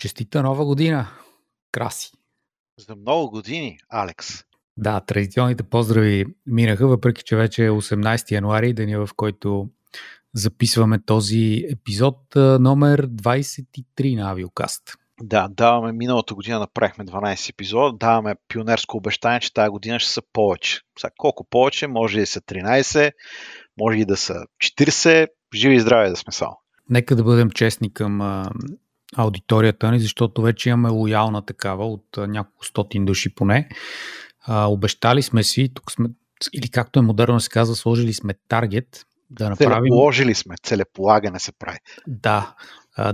Честита нова година! Краси! За много години, Алекс. Да, традиционните поздрави минаха, въпреки че вече е 18 януари, деня в който записваме този епизод номер 23 на Авиокаст. Да, даваме, миналата година направихме 12 епизода, даваме пионерско обещание, че тази година ще са повече. Сега, колко повече? Може и да са 13, може и да са 40, живи и здрави да сме само. Нека да бъдем честни към аудиторията ни, защото вече имаме лоялна такава от а, няколко стотин души поне. А, обещали сме си, тук сме, или както е модерно се казва, сложили сме таргет да направим... Целеположили сме, целеполагане се прави. Да,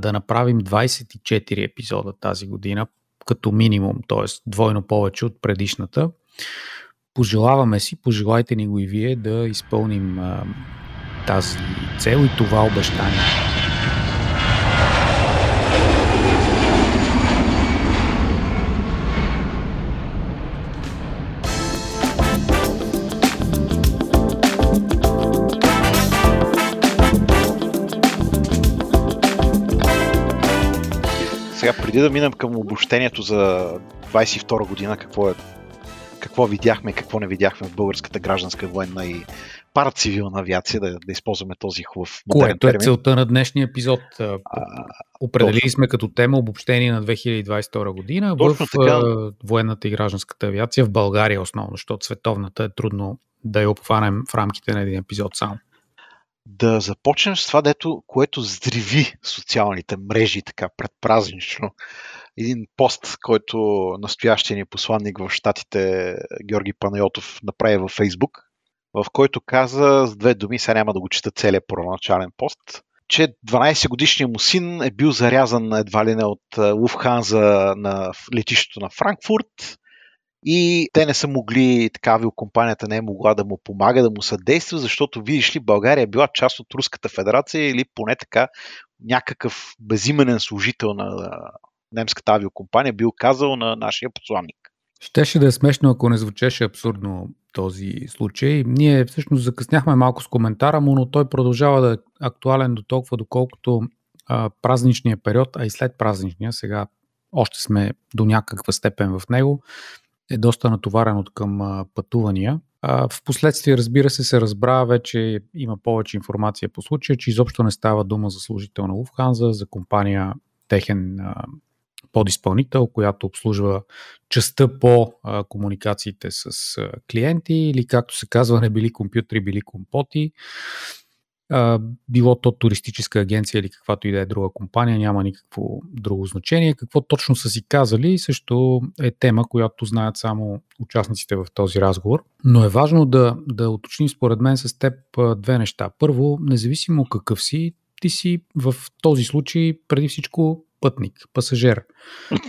да направим 24 епизода тази година, като минимум, т.е. двойно повече от предишната. Пожелаваме си, пожелайте ни го и вие да изпълним а, тази цел и това обещание. Сега, преди да минем към обобщението за 22 година, какво, е, какво видяхме и какво не видяхме в българската гражданска военна и парацивилна авиация, да, да използваме този хубав Което е целта на днешния епизод. А, Определили точно. сме като тема обобщение на 2022 година точно в така. военната и гражданската авиация в България основно, защото световната е трудно да я обхванем в рамките на един епизод само да започнем с това, дето, което здриви социалните мрежи така предпразнично. Един пост, който настоящия ни посланник в Штатите Георги Панайотов направи във Фейсбук, в който каза с две думи, сега няма да го чета целият първоначален пост, че 12 годишният му син е бил зарязан едва ли не от Луфханза на летището на Франкфурт и те не са могли, така авиокомпанията не е могла да му помага, да му съдейства, защото, видиш ли, България е била част от Руската федерация или поне така някакъв безименен служител на немската авиокомпания бил казал на нашия посланник. Щеше да е смешно, ако не звучеше абсурдно този случай. Ние всъщност закъсняхме малко с коментара му, но той продължава да е актуален до толкова, доколкото а, празничния период, а и след празничния, сега още сме до някаква степен в него, е доста натоварен от към пътувания. В последствие, разбира се, се разбра, вече има повече информация по случая, че изобщо не става дума за служител на Луфханза, за компания техен подизпълнител, която обслужва частта по комуникациите с клиенти или както се казва, не били компютри, били компоти било то туристическа агенция или каквато и да е друга компания, няма никакво друго значение. Какво точно са си казали също е тема, която знаят само участниците в този разговор. Но е важно да, да уточним според мен с теб две неща. Първо, независимо какъв си, ти си в този случай преди всичко пътник, пасажер.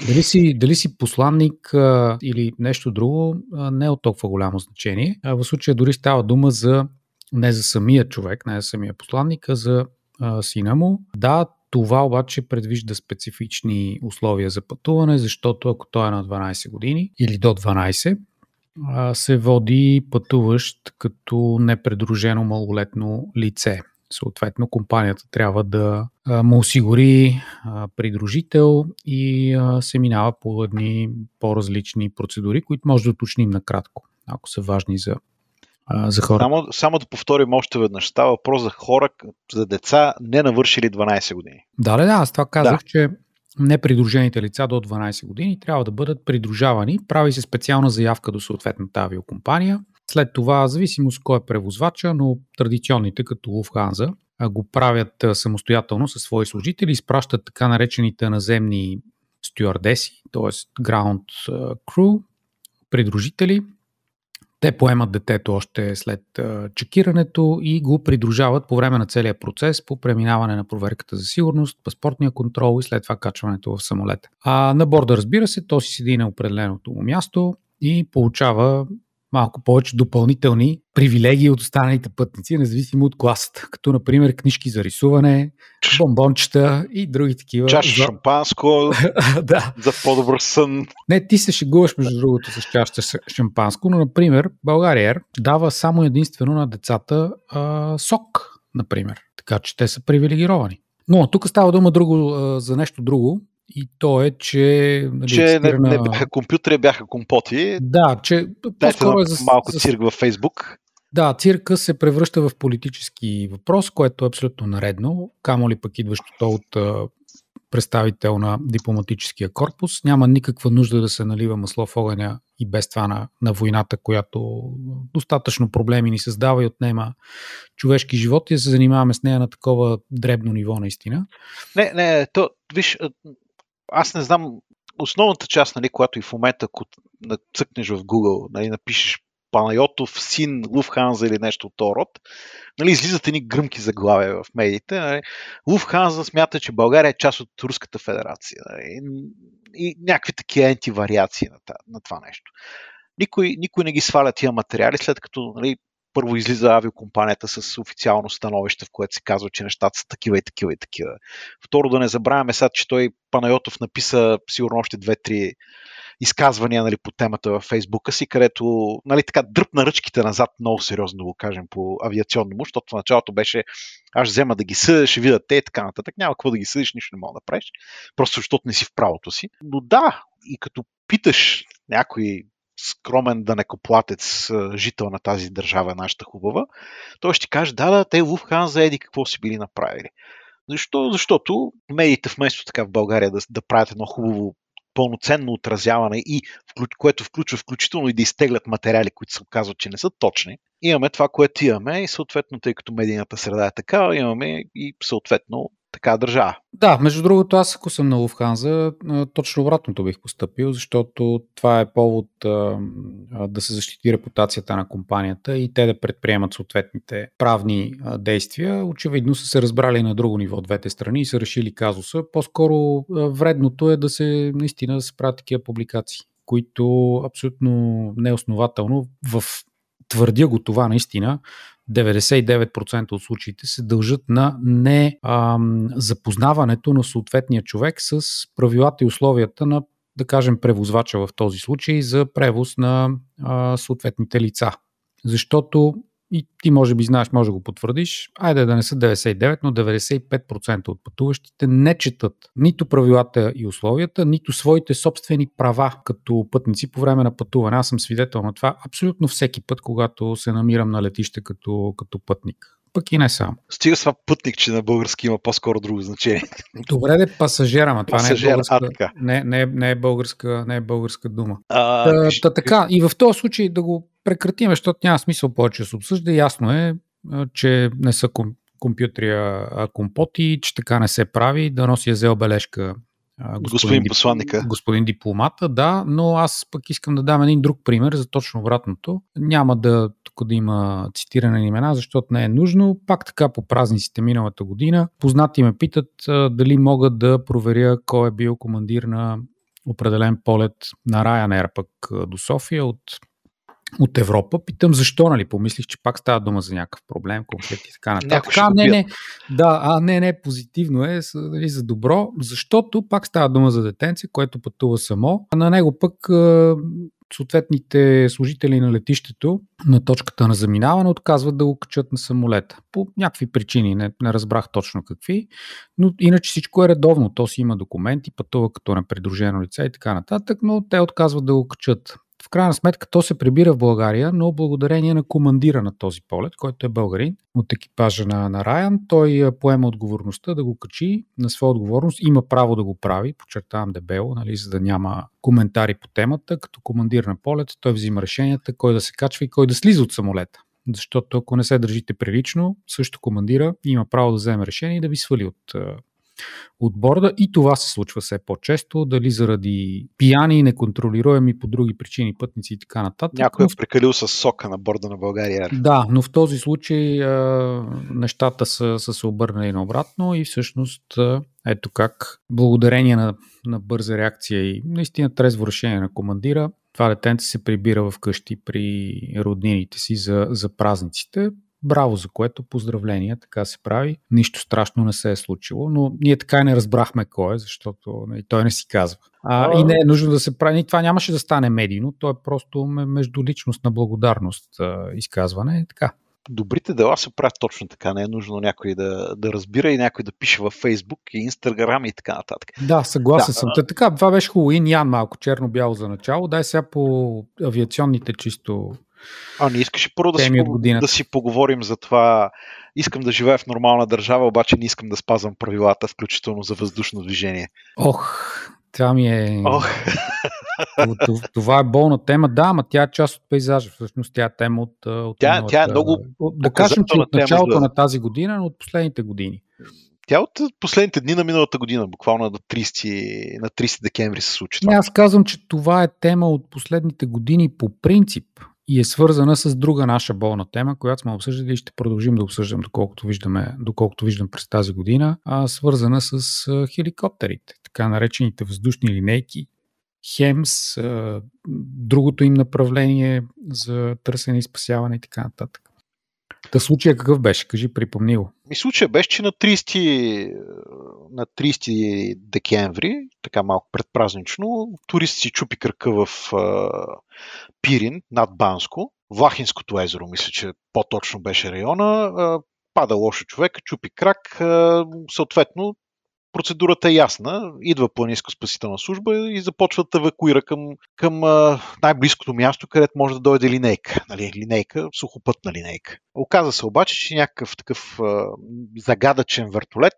Дали си, дали си посланник а, или нещо друго, а, не е от толкова голямо значение. А, в случая дори става дума за не за самия човек, не за самия посланник, а за а, сина му. Да, това обаче предвижда специфични условия за пътуване, защото ако той е на 12 години или до 12, се води пътуващ като непредружено малолетно лице. Съответно, компанията трябва да му осигури придружител и се минава по едни по-различни процедури, които може да уточним накратко, ако са важни за а, за хора. Само, само да повторим още веднъж. Става въпрос за хора, за деца не навършили 12 години. Да, да, да. Аз това казах, да. че непридружените лица до 12 години трябва да бъдат придружавани. Прави се специална заявка до съответната авиокомпания. След това, зависимост кой е превозвача, но традиционните, като Lufthansa, го правят самостоятелно със свои служители, изпращат така наречените наземни стюардеси, т.е. ground crew, придружители, те поемат детето още след чекирането и го придружават по време на целия процес по преминаване на проверката за сигурност, паспортния контрол и след това качването в самолета. А на борда, разбира се, то си седи на определеното му място и получава малко повече допълнителни привилегии от останалите пътници, независимо от класата, като например книжки за рисуване, бомбончета и други такива. Чаша за... шампанско да. за по-добър сън. Не, ти се шегуваш между другото с чаша шампанско, но например България дава само единствено на децата а, сок, например. Така че те са привилегировани. Но тук става дума друго, а, за нещо друго и то е, че... Нали, че цитирана... не, не бяха компютри, бяха компоти. Да, че по-скоро е за... малко цирк във Фейсбук. Да, цирка се превръща в политически въпрос, което е абсолютно наредно, камо ли пък идващото от представител на дипломатическия корпус. Няма никаква нужда да се налива масло в огъня и без това на, на войната, която достатъчно проблеми ни създава и отнема човешки живот и да се занимаваме с нея на такова дребно ниво наистина. Не, не, то, виж, аз не знам, основната част, нали, когато и в момента, ако цъкнеш в Google, нали, напишеш Панайотов, син Луфханза или нещо от този род, нали, излизат едни гръмки заглавия в медиите. Нали. Луфханза смята, че България е част от Руската федерация. Нали, и някакви такива антивариации на, на това нещо. Никой, никой не ги сваля тия материали, след като нали, първо излиза авиокомпанията с официално становище, в което се казва, че нещата са такива и такива и такива. Второ, да не забравяме сега, че той Панайотов написа сигурно още две-три изказвания нали, по темата във Фейсбука си, където нали, така дръпна ръчките назад много сериозно, да го кажем, по авиационно му, защото в началото беше аз взема да ги съдя, ще видят те и така нататък. Няма какво да ги съдиш, нищо не мога да правиш. Просто защото не си в правото си. Но да, и като питаш някой скромен данекоплатец, жител на тази държава, нашата хубава, той ще каже, да, да, те Луфхан заеди какво си били направили. Защо? Защото медиите вместо така в България да, да правят едно хубаво пълноценно отразяване и което включва включително и да изтеглят материали, които се оказват, че не са точни. Имаме това, което имаме и съответно, тъй като медийната среда е така, имаме и съответно така държава. Да, между другото, аз ако съм на Луфханза, точно обратното бих поступил, защото това е повод а, да се защити репутацията на компанията и те да предприемат съответните правни а, действия. Очевидно са се разбрали на друго ниво двете страни и са решили казуса. По-скоро а, вредното е да се наистина да се правят такива публикации които абсолютно неоснователно в твърдя го това наистина, 99% от случаите се дължат на не а, запознаването на съответния човек с правилата и условията на, да кажем, превозвача в този случай за превоз на а, съответните лица. Защото и ти може би знаеш, може да го потвърдиш, айде да не са 99, но 95% от пътуващите не четат нито правилата и условията, нито своите собствени права като пътници по време на пътуване. Аз съм свидетел на това абсолютно всеки път, когато се намирам на летище като, като пътник пък и не само. Стига с това пътник, че на български има по-скоро друго значение. Добре, де пасажера, ама това Пасажер, не е българска, а, така. Не, не, не, е българска, не е българска дума. А, та, та, така, и в този случай да го прекратим, защото няма смисъл повече да се обсъжда. Ясно е, че не са компютри, а компоти, че така не се прави. Да носи взел бележка господин, господин посланника. Господин дипломата, да, но аз пък искам да дам един друг пример за точно обратното. Няма да тук да има цитиране на имена, защото не е нужно. Пак така по празниците миналата година. Познати ме питат дали мога да проверя кой е бил командир на определен полет на Ryanair пък до София от от Европа. Питам защо, нали? Помислих, че пак става дума за някакъв проблем, конфликт и така нататък. А, не, не, да, а, не, не, позитивно е нали, за добро, защото пак става дума за детенце, което пътува само. А на него пък съответните служители на летището на точката на заминаване отказват да го качат на самолета. По някакви причини, не, не разбрах точно какви, но иначе всичко е редовно. То си има документи, пътува като непридружено лице и така нататък, но те отказват да го качат. В крайна сметка то се прибира в България, но благодарение на командира на този полет, който е българин от екипажа на, на Райан, той поема отговорността да го качи на своя отговорност. Има право да го прави, подчертавам дебело, нали, за да няма коментари по темата. Като командир на полет той взима решенията кой да се качва и кой да слиза от самолета. Защото ако не се държите прилично, също командира има право да вземе решение и да ви свали от от борда и това се случва все по-често, дали заради пияни, неконтролируеми по други причини пътници и така нататък. Някой е прекалил с сока на борда на България. Да, но в този случай а, нещата са, са се обърнали наобратно и всъщност а, ето как, благодарение на, на бърза реакция и наистина трезво решение на командира, това детенце се прибира в къщи при роднините си за, за празниците. Браво за което, поздравления, така се прави. Нищо страшно не се е случило, но ние така и не разбрахме кой е, защото и нали, той не си казва. А, и не е нужно да се прави. Това нямаше да стане медийно, то е просто междуличност на благодарност изказване. Така. добрите дела се правят точно така. Не е нужно някой да, да разбира и някой да пише във Фейсбук и Инстаграм и така нататък. Да, съгласен да. съм. Та, така, това беше хубаво. Ян малко черно-бяло за начало. Дай сега по авиационните чисто а, не искаш първо да си, да си поговорим за това. Искам да живея в нормална държава, обаче не искам да спазвам правилата, включително за въздушно движение. Ох, това ми е... Ох. Това е болна тема. Да, ама тя е част от пейзажа. Всъщност тя е тема от... от тя, тя е много... Да кажем, че от началото за... на тази година, но от последните години. Тя от последните дни на миналата година, буквално на 30, на 30 декември се случи това. Не, аз казвам, че това е тема от последните години по принцип и е свързана с друга наша болна тема, която сме обсъждали и ще продължим да обсъждам, доколкото, виждаме, доколкото виждам през тази година, а свързана с хеликоптерите, така наречените въздушни линейки, Хемс, другото им направление за търсене и спасяване и така нататък. Та случая какъв беше? Кажи, припомни го. Ми случая беше, че на 30, на 30 декември, така малко предпразнично, турист си чупи кръка в а, Пирин, над Банско. Влахинското езеро, мисля, че по-точно беше района. А, пада лошо човек, чупи крак. А, съответно, процедурата е ясна. Идва планинска спасителна служба и започва да евакуира към, към най-близкото място, където може да дойде линейка. Нали, линейка, сухопътна линейка. Оказа се обаче, че някакъв такъв а, загадъчен вертолет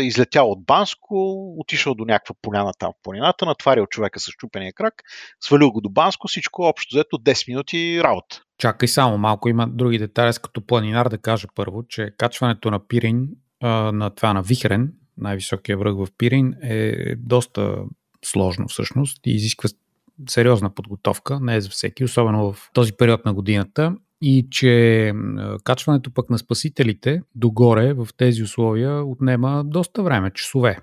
излетял от Банско, отишъл до някаква поляна там в планината, натварил човека с чупения крак, свалил го до Банско, всичко общо взето 10 минути работа. Чакай само малко, има други детали, като планинар да кажа първо, че качването на Пирин на това на Вихрен най-високия връх в Пирин, е доста сложно всъщност и изисква сериозна подготовка, не е за всеки, особено в този период на годината и че качването пък на спасителите догоре в тези условия отнема доста време, часове.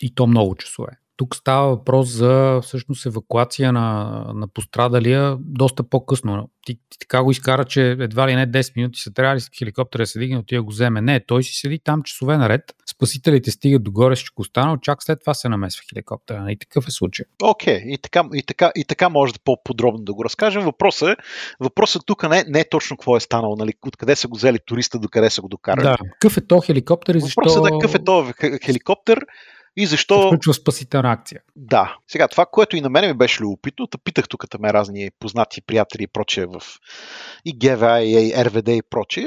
И то много часове. Тук става въпрос за всъщност евакуация на, на пострадалия доста по-късно. Ти, ти така го изкара, че едва ли не 10 минути са трябвали хеликоптера да се дигне, отива го вземе. Не, той си седи там часове наред. Спасителите стигат догоре, всичко останало, чак след това се намесва хеликоптера. И такъв е случай. Окей, okay. и, така, и, така, и така може да по-подробно да го разкажем. Въпросът е, въпросът тук не, не е точно какво е станало, нали, откъде са го взели туриста, до къде са го докарали. Да, какъв е то хеликоптер и защо... Въпросът е да какъв е то хеликоптер и защо... Включва спасителна акция. Да. Сега, това, което и на мен ми беше любопитно, да питах тук ме разни познати приятели и прочее в и ГВА, и РВД и прочее,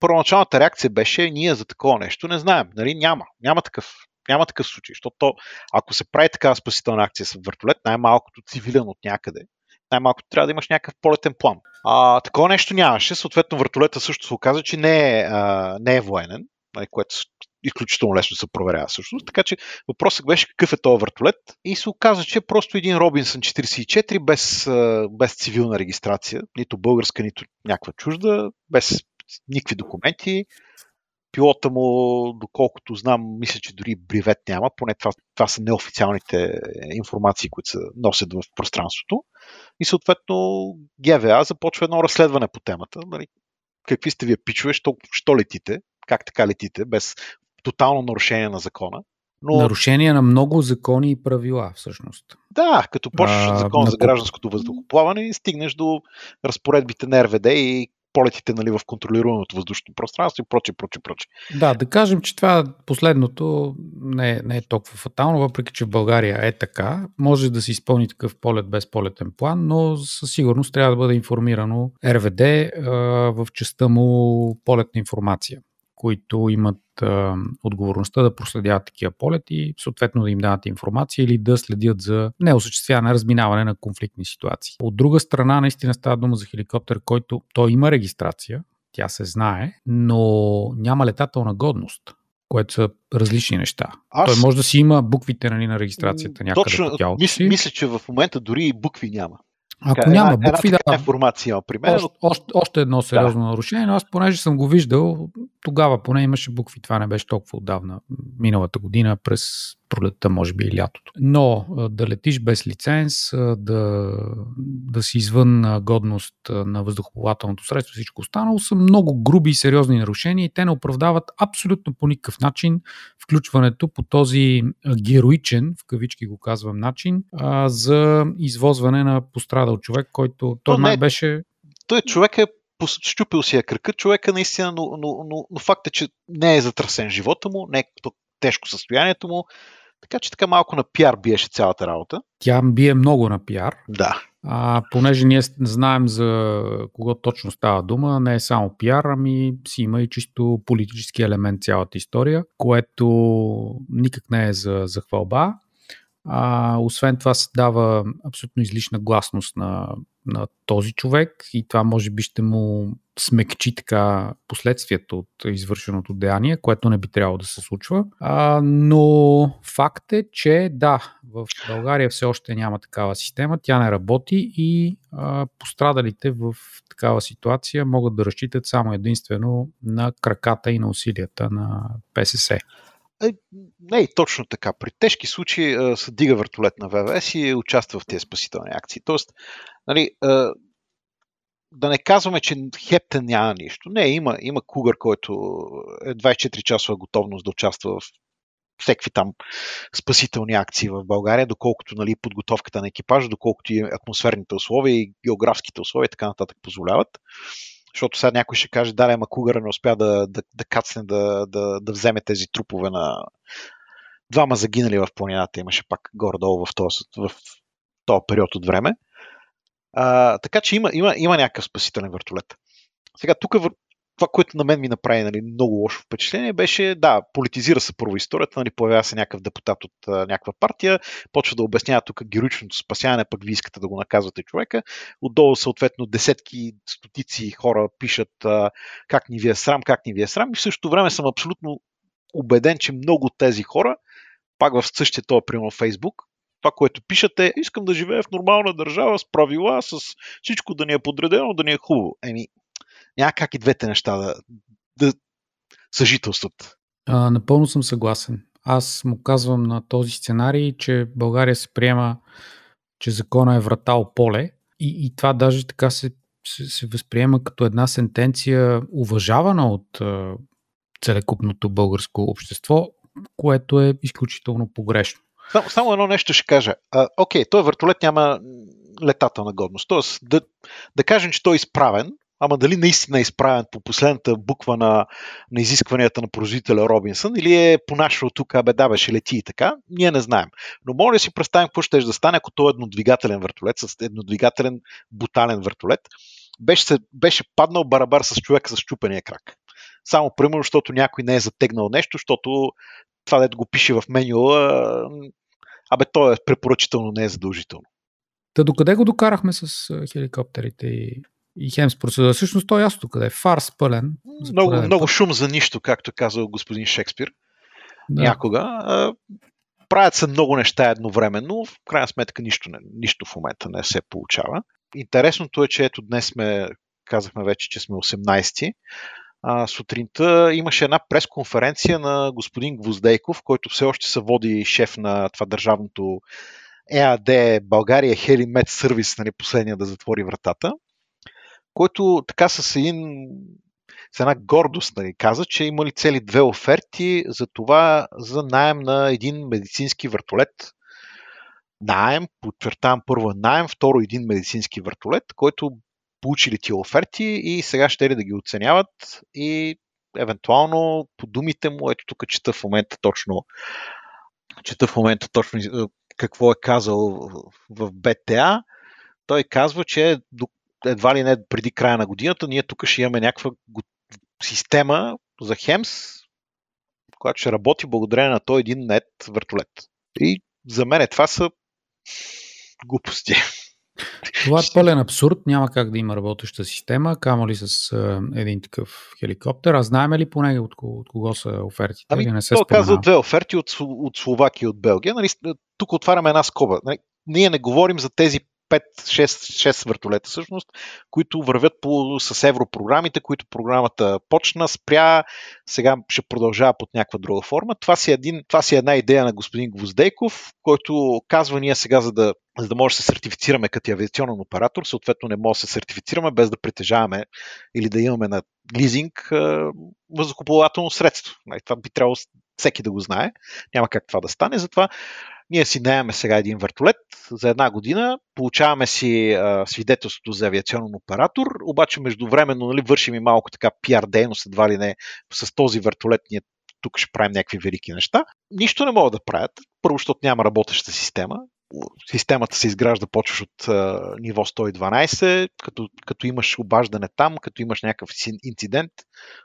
първоначалната реакция беше, ние за такова нещо не знаем. Нали? Няма. Няма такъв, няма такъв случай. Защото ако се прави такава спасителна акция с вертолет, най-малкото цивилен от някъде, най-малко трябва да имаш някакъв полетен план. А, такова нещо нямаше. Съответно, вертолета също се оказа, че не е, а, не е военен, нали, което изключително лесно се проверява всъщност. Така че въпросът беше какъв е този вертолет и се оказа, че е просто един Робинсън 44 без, без цивилна регистрация, нито българска, нито някаква чужда, без никакви документи. Пилота му, доколкото знам, мисля, че дори бривет няма, поне това, това са неофициалните информации, които се носят в пространството. И съответно ГВА започва едно разследване по темата. Нали, какви сте вие пичове, що, що летите, как така летите, без тотално нарушение на закона. Но... Нарушение на много закони и правила, всъщност. Да, като почнеш от закон а, за гражданското въздухоплаване и стигнеш до разпоредбите на РВД и полетите нали, в контролируемото въздушно пространство и прочее, прочее, прочее. Да, да кажем, че това последното не е, не е толкова фатално, въпреки че в България е така. Може да се изпълни такъв полет без полетен план, но със сигурност трябва да бъде информирано РВД а, в частта му полетна информация които имат а, отговорността да проследяват такива полети, съответно да им дават информация или да следят за неосъществяване, разминаване на конфликтни ситуации. От друга страна, наистина става дума за хеликоптер, който той има регистрация, тя се знае, но няма летателна годност което са различни неща. Аз... Той може да си има буквите нали, на регистрацията някъде Точно, по тялото мисля, мисля, че в момента дори и букви няма. Ако така, няма букви, да. Информация, при мен. Още, още, още едно сериозно да. нарушение, но аз понеже съм го виждал, тогава поне имаше букви. Това не беше толкова отдавна, миналата година, през пролетта, може би и лятото. Но да летиш без лиценз, да, да си извън годност на въздухоплавателното средство, всичко останало са много груби и сериозни нарушения и те не оправдават абсолютно по никакъв начин включването по този героичен, в кавички го казвам, начин за извозване на пострадал човек, който той май беше той човек е щупил си е кръка човека наистина, но, но, но, но факт е, че не е затрасен живота му, не е тежко състоянието му, така че така малко на пиар биеше цялата работа. Тя бие много на пиар. Да. А, понеже ние знаем за кого точно става дума, не е само пиар, ами си има и чисто политически елемент цялата история, което никак не е за, за хвалба. А, освен това се дава абсолютно излишна гласност на, на този човек и това може би ще му смекчи така последствията от извършеното деяние, което не би трябвало да се случва. А, но факт е, че да, в България все още няма такава система, тя не работи и а, пострадалите в такава ситуация могат да разчитат само единствено на краката и на усилията на ПСС. Е, не е точно така. При тежки случаи се дига въртолет на ВВС и участва в тези спасителни акции. Тоест, нали, да не казваме, че Хептен няма нищо. Не, има, има Кугър, който е 24 часова готовност да участва в всеки там спасителни акции в България, доколкото нали, подготовката на екипажа, доколкото и атмосферните условия и географските условия и така нататък позволяват. Защото сега някой ще каже, да, ама Кугъра не успя да, да, да кацне да, да, да вземе тези трупове на двама загинали в планината. Имаше пак горе-долу в този, в този период от време. А, така че има, има, има някакъв спасителен вертолет. Сега, тук това, което на мен ми направи нали, много лошо впечатление, беше, да, политизира се първо историята, нали, появява се някакъв депутат от а, някаква партия, почва да обяснява тук героичното спасяване, пък ви искате да го наказвате човека. Отдолу, съответно, десетки, стотици хора пишат а, как ни ви е срам, как ни ви е срам. И в същото време съм абсолютно убеден, че много от тези хора, пак в същия този, примерно, Фейсбук, това, което пишете, искам да живея в нормална държава, с правила, с всичко да ни е подредено, да ни е хубаво. Еми, няма как и двете неща да, да съжителстват. А, напълно съм съгласен. Аз му казвам на този сценарий, че България се приема, че закона е вратал поле и, и това даже така се, се, се възприема като една сентенция, уважавана от а, целекупното българско общество, което е изключително погрешно. Само, само едно нещо ще кажа. А, окей, този вертолет няма летателна годност. Тоест, да, да кажем, че той е изправен, ама дали наистина е изправен по последната буква на, на изискванията на производителя Робинсън или е понашал тук, абе да, беше лети и така, ние не знаем. Но може да си представим какво ще да стане, ако той е еднодвигателен вертолет, с еднодвигателен бутален вертолет, беше, беше паднал барабар с човека с чупения крак. Само примерно, защото някой не е затегнал нещо, защото това дето го пише в менюла, абе то е препоръчително, не е задължително. Та докъде го докарахме с хеликоптерите и, и Хемс процедура? Всъщност то е ясно къде е. Фарс пълен. Много, много шум за нищо, както казал господин Шекспир. Да. Някога. Правят се много неща едновременно, в крайна сметка нищо, нищо в момента не се получава. Интересното е, че ето днес сме, казахме вече, че сме 18 а, сутринта имаше една пресконференция на господин Гвоздейков, който все още се води шеф на това държавното ЕАД България Хелимет Сервис, нали, последния да затвори вратата, който така с един с една гордост нали, каза, че имали цели две оферти за това за найем на един медицински вертолет. Найем, подчертавам първо найем, второ един медицински вертолет, който получили тия оферти и сега ще ли да ги оценяват и евентуално по думите му, ето тук чета в момента точно чета в момента точно е, какво е казал в БТА, той казва, че едва ли не преди края на годината ние тук ще имаме някаква система за Хемс, която ще работи благодарение на този един нет вертолет. И за мен това са глупости. Това е пълен абсурд. Няма как да има работеща система, камо ли с а, един такъв хеликоптер. А знаем ли поне от, от кого са офертите? Ами, не се казва две оферти от, от Словакия и от Белгия. Нали, тук отваряме една скоба. Нали, ние не говорим за тези 5-6 въртолета всъщност, които вървят по, с европрограмите, които програмата почна, спря, сега ще продължава под някаква друга форма. Това си, един, това си една идея на господин Гвоздейков, който казва ние сега, за да, за да може да се сертифицираме като авиационен оператор, съответно не може да се сертифицираме без да притежаваме или да имаме на лизинг въздухоплавателно средство. Нали, това би трябвало всеки да го знае. Няма как това да стане. Затова ние си наемаме сега един вертолет за една година, получаваме си а, свидетелството за авиационен оператор, обаче междувременно нали, вършим и малко така пиар дейност, едва ли не с този вертолет ние тук ще правим някакви велики неща. Нищо не могат да правят. Първо, защото няма работеща система. Системата се изгражда, почваш от а, ниво 112, като, като имаш обаждане там, като имаш някакъв инцидент,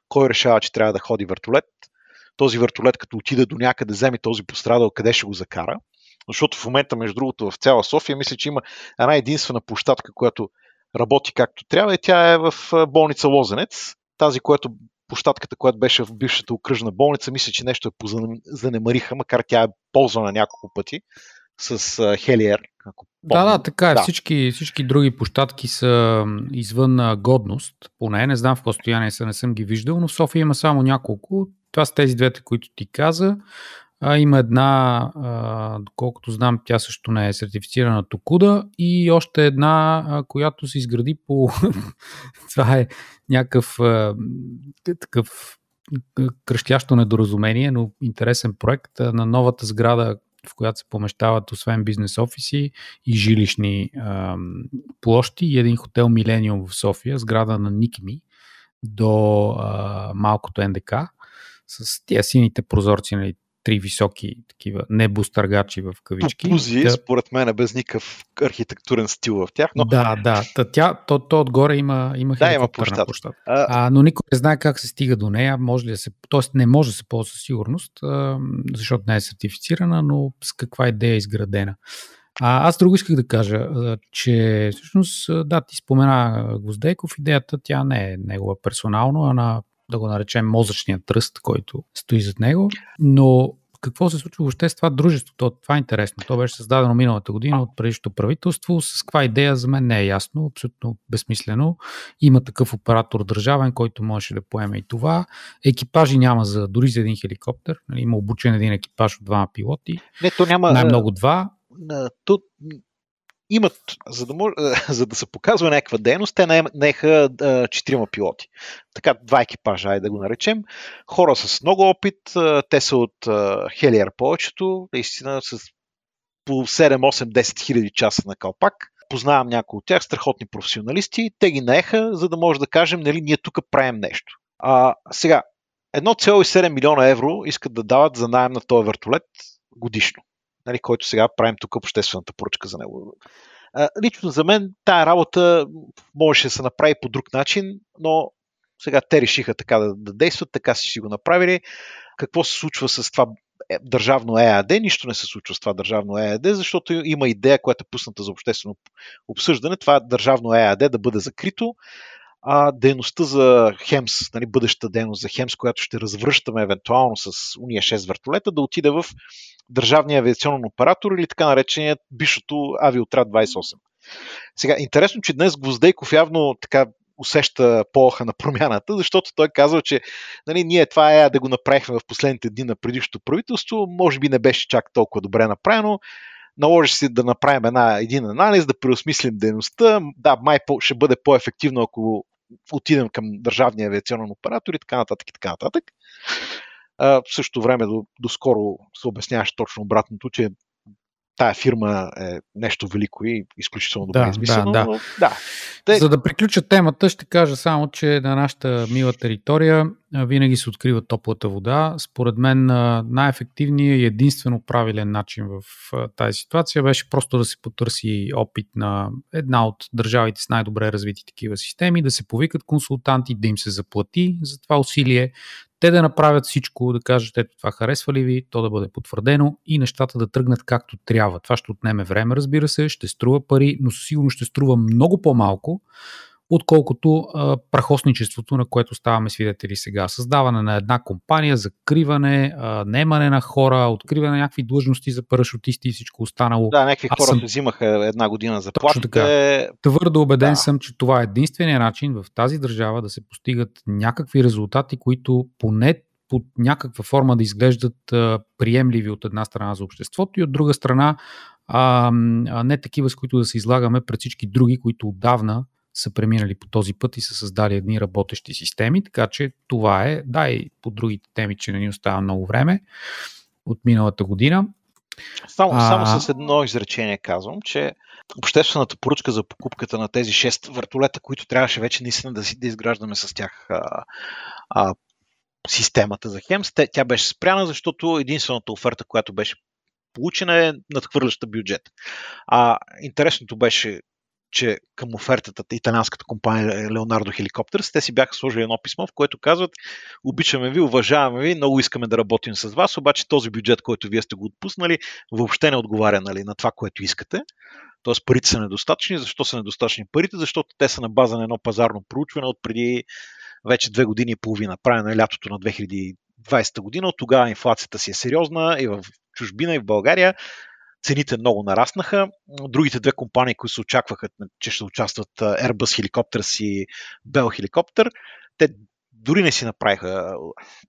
кой решава, че трябва да ходи вертолет, този вертолет, като отиде до някъде, вземе този пострадал, къде ще го закара. Защото в момента, между другото, в цяла София, мисля, че има една единствена площадка, която работи както трябва и тя е в болница Лозенец. Тази, която площадката, която беше в бившата окръжна болница, мисля, че нещо е позанемариха, макар тя е ползвана няколко пъти с Хелиер. Ако да, да, така е. Да. Всички, всички други площадки са извън годност. Поне не знам в какво състояние са, не съм ги виждал, но в София има само няколко. Това са тези двете, които ти каза. А, има една, а, доколкото знам, тя също не е сертифицирана Токуда и още една, а, която се изгради по... Това е някакъв а, такъв кръщящо недоразумение, но интересен проект на новата сграда, в която се помещават освен бизнес офиси и жилищни а, площи и един хотел Милениум в София, сграда на Никми до а, малкото НДК с тия сините прозорци, нали, три високи такива небостъргачи в кавички. Пузи, да. според мен, без никакъв архитектурен стил в тях. Но... Да, да. Та, тя, то, то отгоре има, има да, има площад. площад. А... А, но никой не знае как се стига до нея. Може ли да се, тоест не може да се ползва със сигурност, а, защото не е сертифицирана, но с каква идея е изградена. А, аз друго исках да кажа, че всъщност, да, ти спомена Гвоздейков, идеята тя не е негова персонално, а на да го наречем мозъчния тръст, който стои зад него. Но какво се случва въобще с това дружество? То, това е интересно. То беше създадено миналата година от предишното правителство. С каква идея за мен не е ясно, абсолютно безсмислено. Има такъв оператор държавен, който можеше да поеме и това. Екипажи няма за, дори за един хеликоптер. Нали, има обучен един екипаж от двама пилоти. Не, то няма. Най-много два. Тут имат, за да, може, за да се показва някаква дейност, те наеха четирима пилоти. Така, два екипажа, айде да го наречем. Хора с много опит, те са от Хелиер повечето, наистина с по 7, 8, 10 хиляди часа на калпак. Познавам някои от тях, страхотни професионалисти. Те ги наеха, за да може да кажем, нали, ние тук правим нещо. А, сега, 1,7 милиона евро искат да дават за найем на този вертолет годишно нали, който сега правим тук обществената поръчка за него. Лично за мен тая работа можеше да се направи по друг начин, но сега те решиха така да, да действат, така си го направили. Какво се случва с това е, държавно ЕАД? Нищо не се случва с това държавно ЕАД, защото има идея, която е пусната за обществено обсъждане, това държавно ЕАД да бъде закрито, а дейността за Хемс, нали, бъдещата дейност за Хемс, която ще развръщаме евентуално с уния 6 вертолета, да отиде в държавния авиационен оператор или така нареченият бившото авиотрад 28. Сега, интересно, че днес Гвоздейков явно така усеща полха на промяната, защото той казва, че нали, ние това е да го направихме в последните дни на предишното правителство, може би не беше чак толкова добре направено, наложи се да направим една, един анализ, да преосмислим дейността. Да, май ще бъде по-ефективно, ако отидем към държавния авиационен оператор и така нататък и така нататък. А, в същото време до, доскоро се обясняваше точно обратното, че тая фирма е нещо велико и изключително добре да, измислено. Да, да. Но, да. За да приключа темата, ще кажа само, че на нашата мила територия винаги се открива топлата вода. Според мен най-ефективният и единствено правилен начин в тази ситуация беше просто да се потърси опит на една от държавите с най-добре развити такива системи, да се повикат консултанти, да им се заплати за това усилие, те да направят всичко, да кажат, ето това харесва ли ви, то да бъде потвърдено и нещата да тръгнат както трябва. Това ще отнеме време, разбира се, ще струва пари, но със сигурност ще струва много по-малко, отколкото а, прахосничеството, на което ставаме свидетели сега. Създаване на една компания, закриване, а, немане на хора, откриване на някакви длъжности за парашутисти и всичко останало. Да, някакви Аз хора съм... взимаха една година за плащане. Твърдо убеден да. съм, че това е единствения начин в тази държава да се постигат някакви резултати, които поне под някаква форма да изглеждат а, приемливи от една страна за обществото и от друга страна а, а не такива, с които да се излагаме пред всички други, които отдавна са преминали по този път и са създали едни работещи системи, така че това е, да и по другите теми, че не ни остава много време от миналата година. Само, а... само с едно изречение казвам, че обществената поръчка за покупката на тези 6 въртолета, които трябваше вече наистина да си да изграждаме с тях а, а, системата за Хемс, тя беше спряна, защото единствената оферта, която беше получена е надхвърляща бюджет. А интересното беше че към офертата италианската компания Леонардо Хеликоптерс, те си бяха сложили едно писмо, в което казват обичаме ви, уважаваме ви, много искаме да работим с вас, обаче този бюджет, който вие сте го отпуснали, въобще не отговаря нали, на това, което искате. Тоест парите са недостатъчни. Защо са недостатъчни парите? Защото те са на база на едно пазарно проучване от преди вече две години и половина, правено е лятото на 2020 година. От тогава инфлацията си е сериозна и в чужбина, и в България цените много нараснаха. Другите две компании, които се очакваха, че ще участват Airbus Helicopters и Bell Helicopter, те дори не си направиха,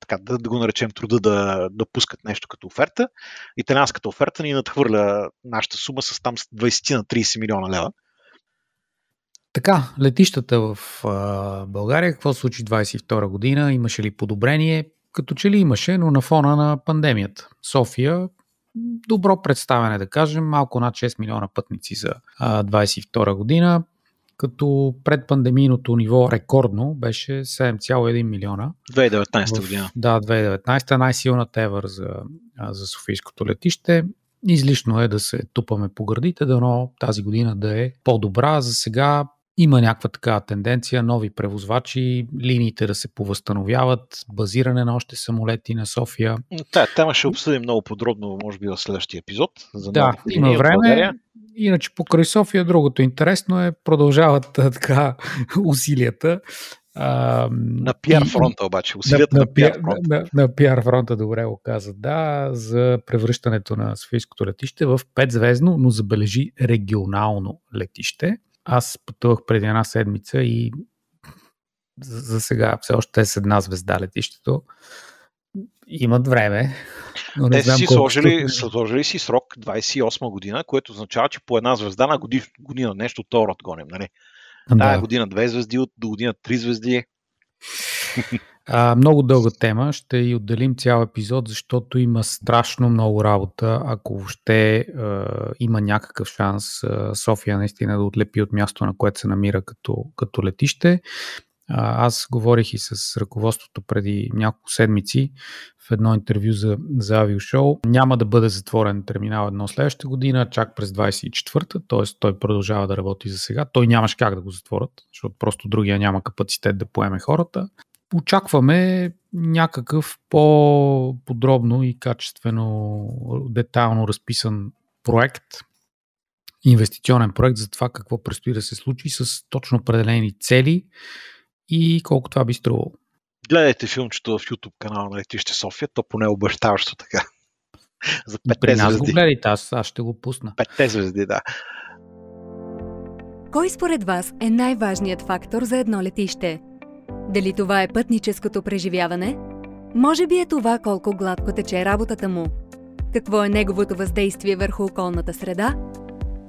така, да, да го наречем труда да, да пускат нещо като оферта. Италианската оферта ни надхвърля нашата сума с там 20 на 30 милиона лева. Така, летищата в а, България, какво случи 22 година? Имаше ли подобрение? Като че ли имаше, но на фона на пандемията. София добро представяне, да кажем, малко над 6 милиона пътници за 2022 година, като предпандемийното ниво рекордно беше 7,1 милиона. 2019 година. Да, 2019 най-силната евър за, за Софийското летище. Излишно е да се тупаме по гърдите, дано тази година да е по-добра. За сега има някаква такава тенденция, нови превозвачи, линиите да се повъзстановяват, базиране на още самолети на София. Та, тема ще обсъдим много подробно, може би в следващия епизод. За да, има време. Иначе покрай София другото интересно е, продължават така усилията. А, на пиар фронта обаче, усилията на, на, на пиар фронта. На, на, на пиар фронта, добре го каза, да, за превръщането на Софийското летище в петзвездно, но забележи регионално летище. Аз пътувах преди една седмица и за, за сега все още е с една звезда летището. Имат време. Но не Те знам си сложили, ще... сложили си срок 28 година, което означава, че по една звезда на годиш, година нещо второ отгоним. Нали? Да. Тая година две звезди, от до година три звезди. А, много дълга тема, ще и отделим цял епизод, защото има страшно много работа, ако въобще а, има някакъв шанс София наистина да отлепи от място, на което се намира като, като летище. А, аз говорих и с ръководството преди няколко седмици в едно интервю за, за авиошоу. Няма да бъде затворен терминал едно следващата година, чак през 24-та, т.е. той продължава да работи за сега. Той нямаше как да го затворят, защото просто другия няма капацитет да поеме хората очакваме някакъв по-подробно и качествено, детайлно разписан проект, инвестиционен проект за това какво предстои да се случи с точно определени цели и колко това би струвало. Гледайте филмчето в YouTube канала на Летище София, то поне е обещаващо така. За петте При нас звезди. го гледайте, аз, аз ще го пусна. Петте звезди, да. Кой според вас е най-важният фактор за едно летище? Дали това е пътническото преживяване? Може би е това колко гладко тече работата му. Какво е неговото въздействие върху околната среда?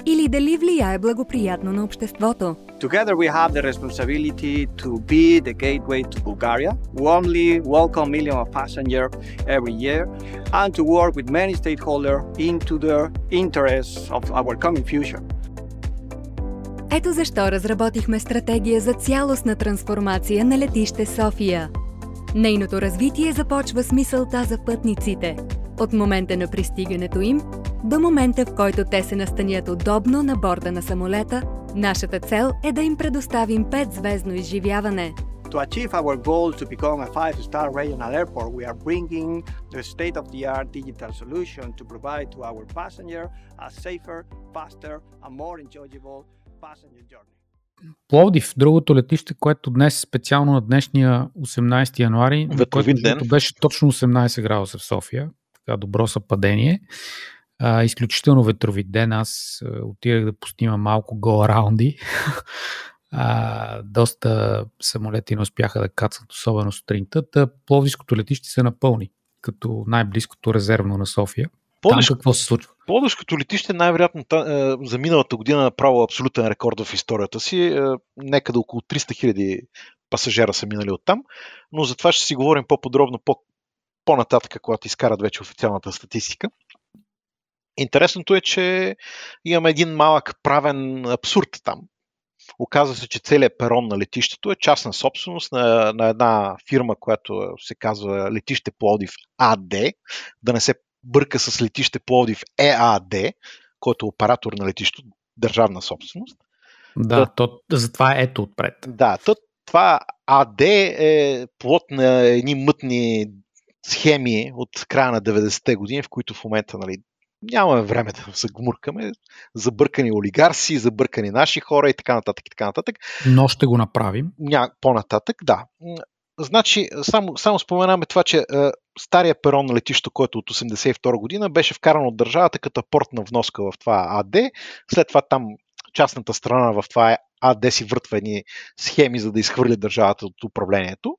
Или дали влияе благоприятно на обществото? Together we have the responsibility to be the gateway to Bulgaria, warmly welcome millions of passengers every year, and to work with many stakeholders into the interests of our common future. Ето защо разработихме стратегия за цялостна трансформация на летище София. Нейното развитие започва с мисълта за пътниците. От момента на пристигането им до момента, в който те се настанят удобно на борда на самолета, нашата цел е да им предоставим 5-звездно изживяване. To achieve our goal to become a five-star regional airport, we are bringing the state-of-the-art digital solution to provide to our passenger a safer, faster and more enjoyable Пловдив, другото летище, което днес специално на днешния 18 януари, Ветровит ден. беше точно 18 градуса в София, така добро съпадение. А, изключително ветровит ден. Аз а, отидах да постимам малко гол раунди. А, доста самолети не успяха да кацат, особено сутринта. Та Пловдивското летище се напълни като най-близкото резервно на София. Плодиш, Там какво се случва? Плодишкото летище най-вероятно е, за миналата година направо абсолютен рекорд в историята си. Е, нека да около 300 хиляди пасажера са минали оттам, но за това ще си говорим по-подробно по- по-нататък, когато изкарат вече официалната статистика. Интересното е, че имаме един малък правен абсурд там. Оказва се, че целият перон на летището е частна собственост на, на една фирма, която се казва Летище Плодив АД, да не се бърка с Летище Плодив ЕАД, който е оператор на летището, държавна собственост. Да, да. То, затова е ето отпред. Да, то, това АД е плод на едни мътни схеми от края на 90-те години, в които в момента нали, нямаме време да се гмуркаме. Забъркани олигарси, забъркани наши хора и така нататък. И така нататък. Но ще го направим. Ня, по-нататък, да. Значи, само, само споменаме това, че е, стария перон на летището, който от 1982 година беше вкаран от държавата като портна вноска в това АД. След това там частната страна в това АД си въртва едни схеми, за да изхвърли държавата от управлението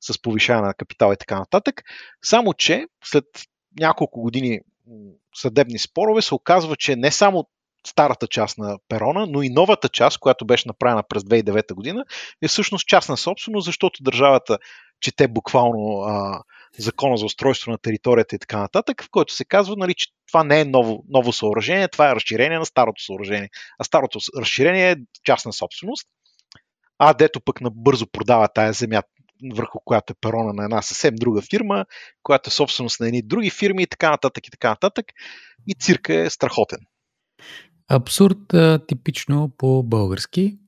с повишаване на капитал и така нататък. Само, че след няколко години съдебни спорове се оказва, че не само старата част на перона, но и новата част, която беше направена през 2009 година, е всъщност частна собственост, защото държавата чете буквално а, закона за устройство на територията и така нататък, в който се казва, нали, че това не е ново, ново съоръжение, това е разширение на старото съоръжение. А старото разширение е частна собственост. А дето пък набързо продава тая земя, върху която е перона на една съвсем друга фирма, която е собственост на едни други фирми и така нататък и така нататък. И цирка е страхотен. Абсурд типично по-български.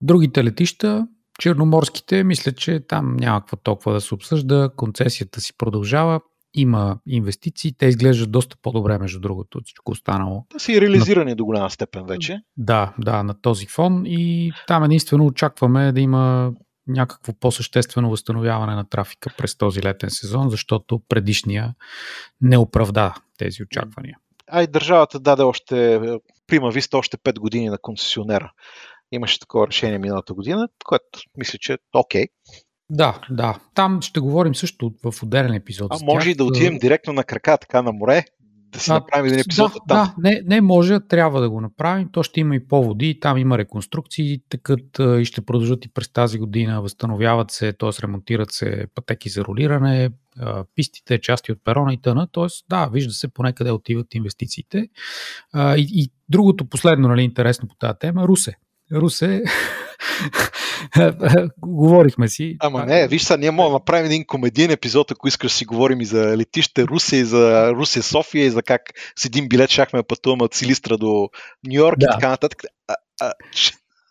Другите летища Черноморските, мисля, че там няма какво толкова да се обсъжда. Концесията си продължава. Има инвестиции. Те изглеждат доста по-добре, между другото, от всичко останало. Те си реализирани на... до голяма степен вече. Да, да, на този фон. И там единствено очакваме да има някакво по-съществено възстановяване на трафика през този летен сезон, защото предишния не оправда тези очаквания. А и държавата даде още, прима виста още 5 години на концесионера. Имаше такова решение миналата година, което мисля, че е окей. Okay. Да, да. Там ще говорим също в отделен епизод. А може и да отидем директно на крака, така на море, да си а, направим един епизод да, там. Да, не, не може, трябва да го направим. То ще има и поводи, там има реконструкции, такът и ще продължат и през тази година. Възстановяват се, т.е. ремонтират се пътеки за ролиране, пистите, части от перона и тъна. Т.е. да, вижда се поне къде отиват инвестициите. И, и другото последно, нали, интересно по тази тема, Русе. Русе. Говорихме си. Ама не, виж сега, ние можем да направим един комедиен епизод, ако искаш си говорим и за летище Русе, и за Русе София, и за как с един билет шахме пътуваме от Силистра до Нью Йорк да. и така нататък. А, а,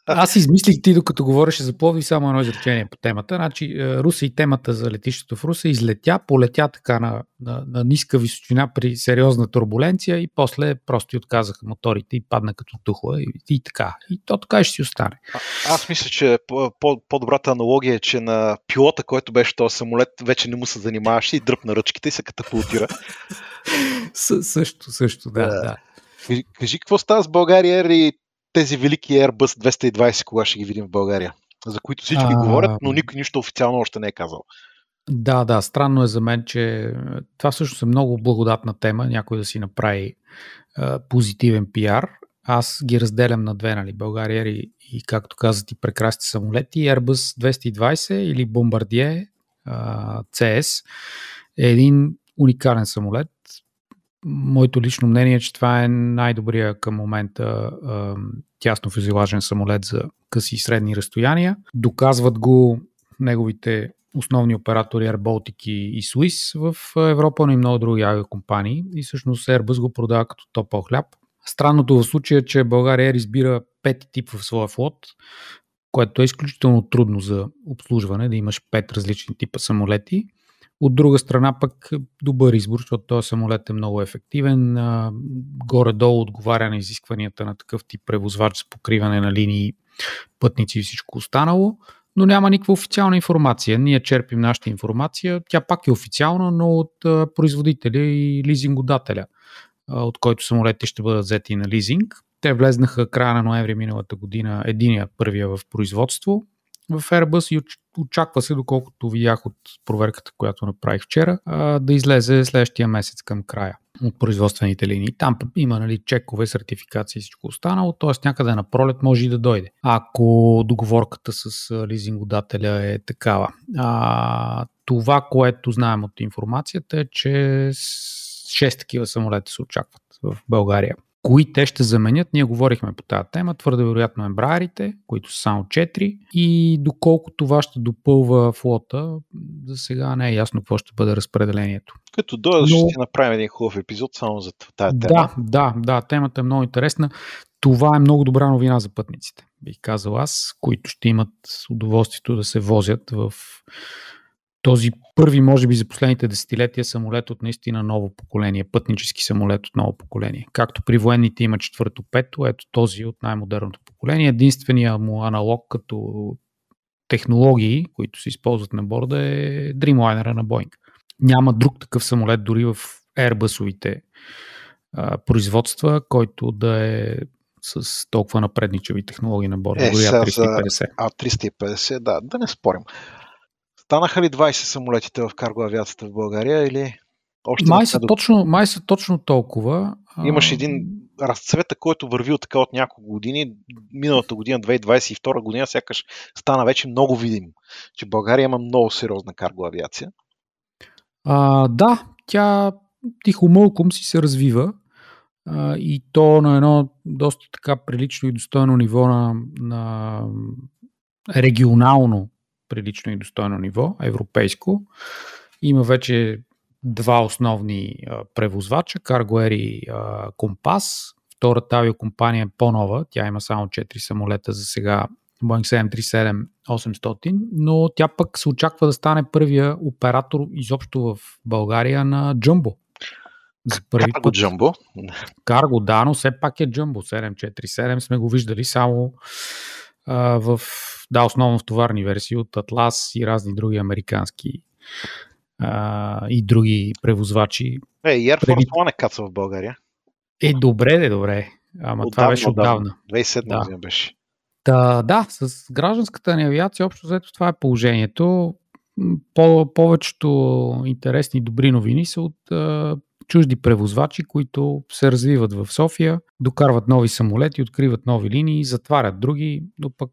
аз измислих ти, докато говореше за Пловдив, само едно изречение по темата. Значи, е, Руса и темата за летището в Руса излетя, полетя така на, на, на ниска височина при сериозна турбуленция и после просто отказаха моторите и падна като тухла и, и така. И то така ще си остане. А, аз мисля, че по, по-добрата аналогия е, че на пилота, който беше този самолет, вече не му се занимаваше и дръпна ръчките и се катапултира. С, също, също, да, да. да. Кажи, кажи какво става с България и тези велики Airbus 220, кога ще ги видим в България? За които всички а... говорят, но никой нищо официално още не е казал. Да, да, странно е за мен, че това всъщност е много благодатна тема, някой да си направи а, позитивен пиар. Аз ги разделям на две, нали, България и, и както каза ти, прекрасни самолети. Airbus 220 или Bombardier а, CS е един уникален самолет, моето лично мнение е, че това е най-добрия към момента тясно фюзелажен самолет за къси и средни разстояния. Доказват го неговите основни оператори Air Baltic и Swiss в Европа, но и много други авиакомпании. И всъщност Airbus го продава като топъл хляб. Странното в случая е, че България избира пети тип в своя флот, което е изключително трудно за обслужване, да имаш пет различни типа самолети. От друга страна пък добър избор, защото този самолет е много ефективен. Горе-долу отговаря на изискванията на такъв тип превозвач за покриване на линии, пътници и всичко останало, но няма никаква официална информация. Ние черпим нашата информация, тя пак е официална, но от производителя и лизингодателя, от който самолетите ще бъдат взети на лизинг. Те влезнаха края на ноември миналата година, единия първия в производство, в Airbus и очаква се, доколкото видях от проверката, която направих вчера, да излезе следващия месец към края от производствените линии. Там има нали, чекове, сертификации и всичко останало, т.е. някъде на пролет може и да дойде. Ако договорката с лизингодателя е такава. А, това, което знаем от информацията е, че 6 такива самолета се очакват в България. Кои те ще заменят, ние говорихме по тази тема, твърде вероятно ембраерите, които са само 4 и доколко това ще допълва флота, за сега не е ясно какво ще бъде разпределението. Като дойде, Но... ще направим един хубав епизод само за тази тема. Да, да, да, темата е много интересна. Това е много добра новина за пътниците, бих казал аз, които ще имат удоволствието да се возят в този първи, може би за последните десетилетия, самолет от наистина ново поколение, пътнически самолет от ново поколение. Както при военните има четвърто, пето, ето този от най-модерното поколение. Единствения му аналог като технологии, които се използват на борда е Dreamliner на Boeing. Няма друг такъв самолет дори в Airbus-овите производства, който да е с толкова напредничави технологии на борда. Е, дори А350. А350, да, да не спорим. Станаха ли 20 самолетите в карго авиацията в България или още май, са точно, май са точно толкова. Имаш един разцвета, който върви от така от няколко години. Миналата година, 2022 година, сякаш стана вече много видим, че България има много сериозна карго авиация. А, да, тя тихо мълком си се развива а, и то на едно доста така прилично и достойно ниво на, на регионално прилично и достойно ниво, европейско. Има вече два основни а, превозвача, Cargo и Compass. Втората авиокомпания е по-нова, тя има само 4 самолета за сега, Boeing 737-800, но тя пък се очаква да стане първия оператор изобщо в България на Jumbo. За първи Карго Джамбо? Карго, да, но все пак е Джамбо 747. Сме го виждали само а, в, да, основно в товарни версии от Атлас и разни други американски а, и други превозвачи. Е, Air Force Преди... One е каца в България. Е, добре, де, добре. Ама отдавна, това беше отдавна. 2007 да. беше. Та, да, с гражданската ни авиация общо взето това е положението. По, повечето интересни добри новини са от а, чужди превозвачи, които се развиват в София, докарват нови самолети, откриват нови линии, затварят други, но пък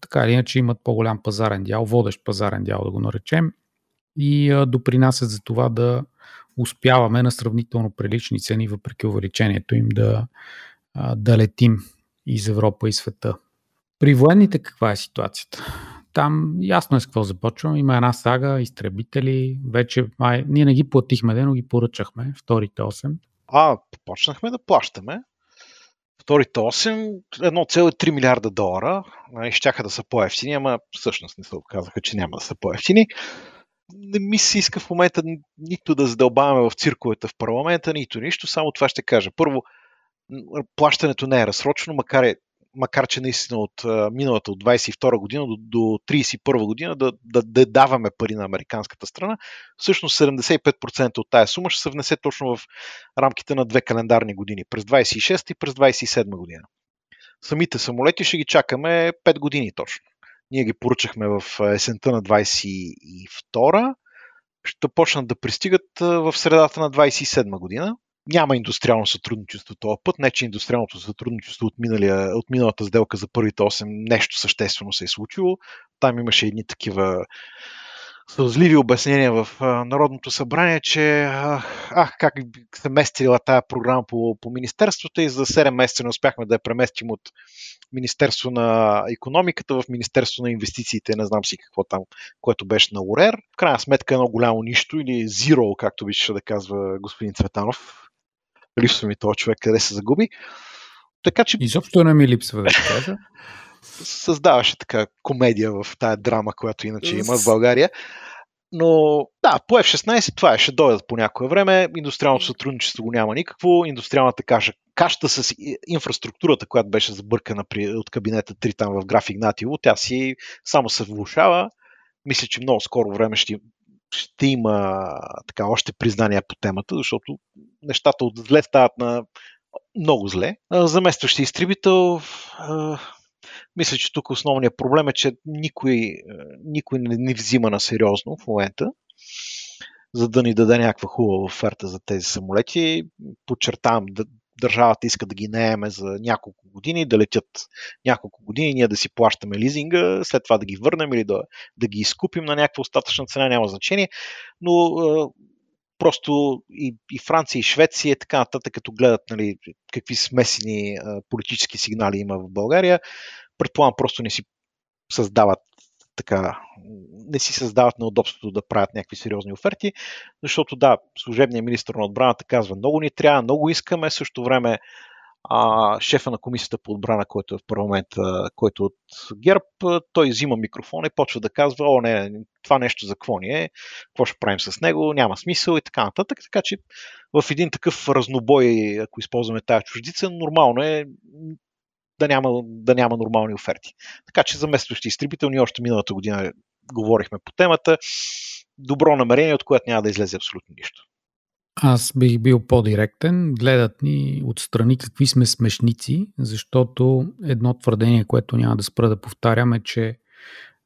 така или иначе имат по-голям пазарен дял, водещ пазарен дял да го наречем и допринасят за това да успяваме на сравнително прилични цени, въпреки увеличението им да, да летим из Европа и света. При военните каква е ситуацията? Там ясно е с какво започвам. Има една сага, изтребители. Вече май, ние не ги платихме, но ги поръчахме, вторите 8. А, почнахме да плащаме. Вторите 8, 1,3 милиарда долара. Щяха да са по-ефтини, ама всъщност не се оказаха, че няма да са по-ефтини. Не ми се иска в момента нито да задълбаваме в цирковете в парламента, нито нищо. Само това ще кажа. Първо, плащането не е разсрочено, макар е макар че наистина от миналата, от 22 година до, до 31 година да, да, да даваме пари на американската страна, всъщност 75% от тая сума ще се внесе точно в рамките на две календарни години, през 26 и през 27 година. Самите самолети ще ги чакаме 5 години точно. Ние ги поръчахме в есента на 22 ще почнат да пристигат в средата на 27 година няма индустриално сътрудничество този път. Не, че индустриалното сътрудничество от, миналия, от миналата сделка за първите 8 нещо съществено се е случило. Там имаше едни такива сълзливи обяснения в Народното събрание, че ах, как се местила тая програма по, по Министерството и за 7 месеца не успяхме да я преместим от Министерство на економиката в Министерство на инвестициите, не знам си какво там, което беше на Орер. В крайна сметка едно голямо нищо или zero, както обичаше да казва господин Цветанов, липсва ми този човек, къде се загуби. Така че... Изобщо не ми липсва, да кажа. Създаваше така комедия в тая драма, която иначе има в България. Но да, по F-16 това е, ще дойдат по някое време. Индустриалното сътрудничество го няма никакво. Индустриалната каша, кашата с инфраструктурата, която беше забъркана при, от кабинета 3 там в граф Игнатиево, тя си само се влушава. Мисля, че много скоро време ще, ще има така още признания по темата, защото нещата от зле стават на много зле. Заместващи изтребител, мисля, че тук основният проблем е, че никой, никой не взима на сериозно в момента, за да ни даде някаква хубава оферта за тези самолети. Подчертавам, държавата иска да ги наеме за няколко години, да летят няколко години, ние да си плащаме лизинга, след това да ги върнем или да, да ги изкупим на някаква остатъчна цена, няма значение. Но просто и, и Франция, и Швеция, и така нататък, като гледат нали, какви смесени а, политически сигнали има в България, предполагам просто не си създават така, не си създават неудобството да правят някакви сериозни оферти, защото да, служебният министр на отбраната казва много ни трябва, много искаме, също време а, шефа на комисията по отбрана, който е в парламента, който е от ГЕРБ, той взима микрофон и почва да казва, о не, това нещо за какво ни е, какво ще правим с него, няма смисъл и така нататък. Така че в един такъв разнобой, ако използваме тази чуждица, нормално е да няма, да няма нормални оферти. Така че заместващи изтребителни още миналата година говорихме по темата. Добро намерение, от което няма да излезе абсолютно нищо. Аз бих бил по-директен. Гледат ни отстрани какви сме смешници, защото едно твърдение, което няма да спра да повтарям е, че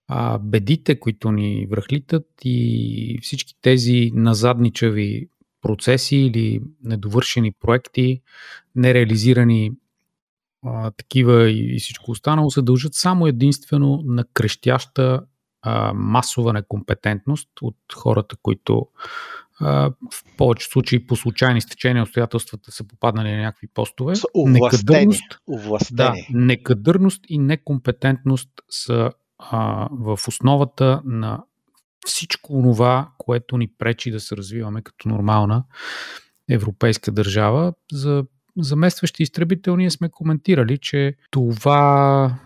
а, бедите, които ни връхлитат и всички тези назадничави процеси или недовършени проекти, нереализирани а, такива и, и всичко останало се дължат само единствено на крещяща а, масова некомпетентност от хората, които а, в повече случаи по случайни стечения обстоятелствата са попаднали на някакви постове. Некадърност, да, некадърност и некомпетентност са а, в основата на всичко това, което ни пречи да се развиваме като нормална европейска държава. За заместващи изтребител ние сме коментирали, че това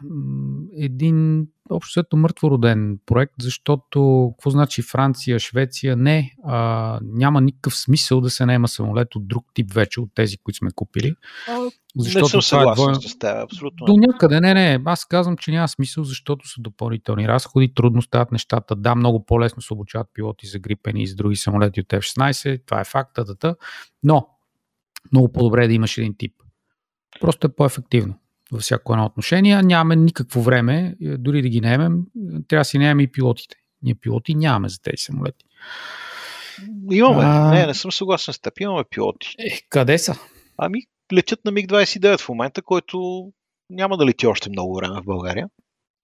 един общо свето мъртвороден проект, защото какво значи Франция, Швеция? Не, а, няма никакъв смисъл да се наема самолет от друг тип вече, от тези, които сме купили. Защото не съм съгласен това е с теб, абсолютно. До някъде, не, не, аз казвам, че няма смисъл, защото са допълнителни разходи, трудно стават нещата. Да, много по-лесно се обучават пилоти за грипени и за други самолети от F-16, това е факт, дата, но много по-добре е да имаш един тип. Просто е по-ефективно във всяко едно отношение. Нямаме никакво време, е, дори да ги наемем, трябва да си наемем и пилотите. Ние пилоти нямаме за тези самолети. Имаме. А... Не, не съм съгласен с теб. Имаме пилоти. Е, къде са? Ами, летят на МиГ-29 в момента, който няма да лети още много време в България.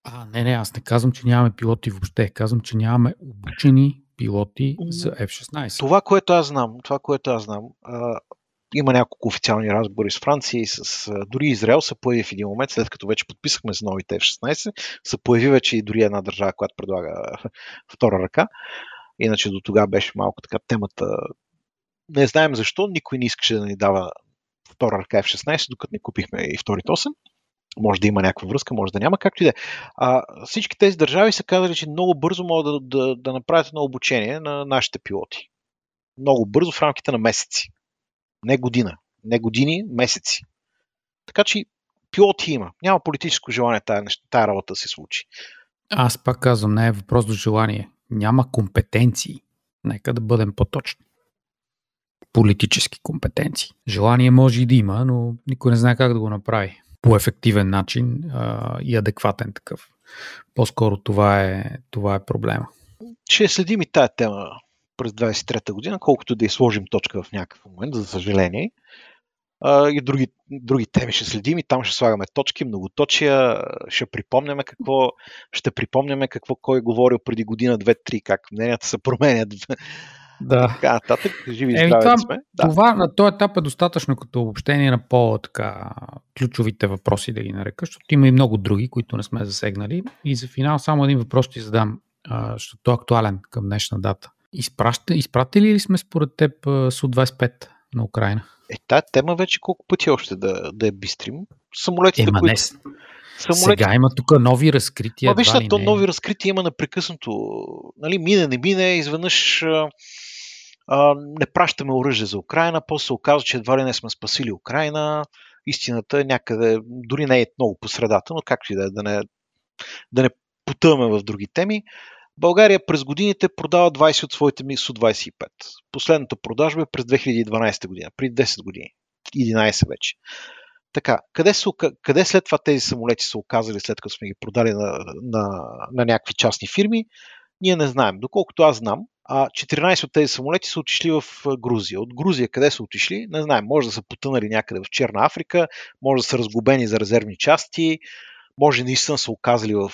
А, не, не, аз не казвам, че нямаме пилоти въобще. Казвам, че нямаме обучени пилоти за F-16. Това, което аз знам, това, което аз знам, а, има няколко официални разговори с Франция и с дори Израел се появи в един момент, след като вече подписахме за новите F-16, се появи вече и дори една държава, която предлага втора ръка. Иначе до тогава беше малко така темата. Не знаем защо, никой не искаше да ни дава втора ръка F-16, докато не купихме и вторите 8. Може да има някаква връзка, може да няма, както и да е. Всички тези държави са казали, че много бързо могат да, да, да направят едно обучение на нашите пилоти. Много бързо, в рамките на месеци. Не година. Не години, месеци. Така че пилоти има. Няма политическо желание тая, тая работа да се случи. Аз пак казвам, не е въпрос до желание. Няма компетенции. Нека да бъдем по-точни. Политически компетенции. Желание може и да има, но никой не знае как да го направи по ефективен начин а, и адекватен такъв. По-скоро това е, това е проблема. Ще следим и тая тема през 23-та година, колкото да изложим точка в някакъв момент, за съжаление. А, и други, други теми ще следим и там ще слагаме точки, многоточия, ще припомняме какво, ще припомняме какво кой е говорил преди година, две, три, как мненията се променят. Да. Така нататък, живи и това, сме. Да. Това на този етап е достатъчно като обобщение на по-така ключовите въпроси, да ги нарека, защото има и много други, които не сме засегнали. И за финал само един въпрос ще задам, защото е актуален към днешна дата. Изпраща, изпратили ли сме според теб Су-25 на Украина? Е, тази тема вече колко пъти още да, да е бистрим. Самолетите, Ема, които... Самолети... Сега има тук нови разкрития. Ма вижте, то нови разкрития има непрекъснато. Нали, мине, не мине, изведнъж а, а, не пращаме оръжие за Украина, после се оказва, че едва ли не сме спасили Украина. Истината е някъде, дори не е много по средата, но както и да е, да не, да не потъваме в други теми. България през годините продава 20 от своите МИГ-25. Последната продажба е през 2012 година, при 10 години. 11 вече. Така, къде, са, къде след това тези самолети са оказали, след като сме ги продали на, на, на някакви частни фирми, ние не знаем. Доколкото аз знам, 14 от тези самолети са отишли в Грузия. От Грузия къде са отишли? Не знаем. Може да са потънали някъде в Черна Африка, може да са разгубени за резервни части, може наистина са оказали в,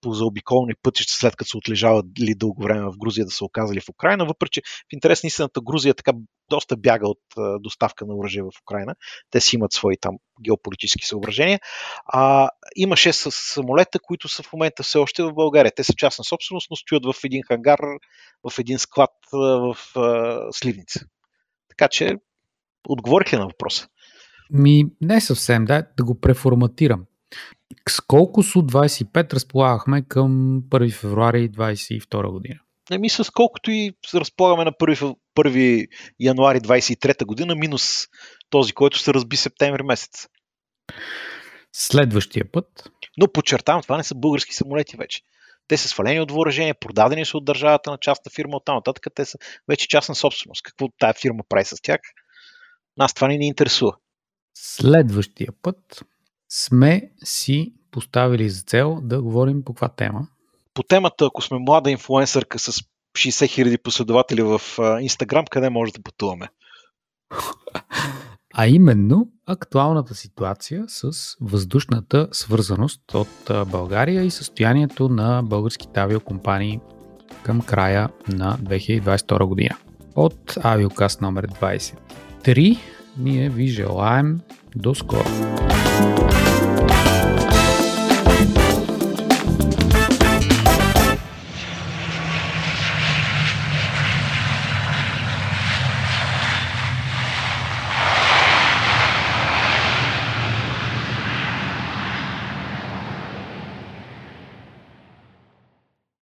по заобиколни пътища, след като са отлежавали дълго време в Грузия, да са оказали в Украина, въпреки че в интерес на истината Грузия така доста бяга от доставка на оръжие в Украина. Те си имат свои там геополитически съображения. А, имаше самолета, които са в момента все още в България. Те са частна собственост, но стоят в един хангар, в един склад в Сливница. Така че, отговорих ли на въпроса? Ми, не съвсем, да, да го преформатирам. С колко Су-25 разполагахме към 1 февруари 2022 година? Не ми с колкото и разполагаме на 1, 1 януари 23 година, минус този, който се разби септември месец. Следващия път. Но подчертавам, това не са български самолети вече. Те са свалени от въоръжение, продадени са от държавата на частна фирма, оттам нататък те са вече частна собственост. Какво тая фирма прави с тях? Нас това не ни интересува. Следващия път сме си поставили за цел да говорим по каква тема? По темата, ако сме млада инфлуенсърка с 60 000 последователи в Инстаграм, къде може да пътуваме? А именно актуалната ситуация с въздушната свързаност от България и състоянието на българските авиокомпании към края на 2022 година. От авиокаст номер 23 ние ви желаем до скоро!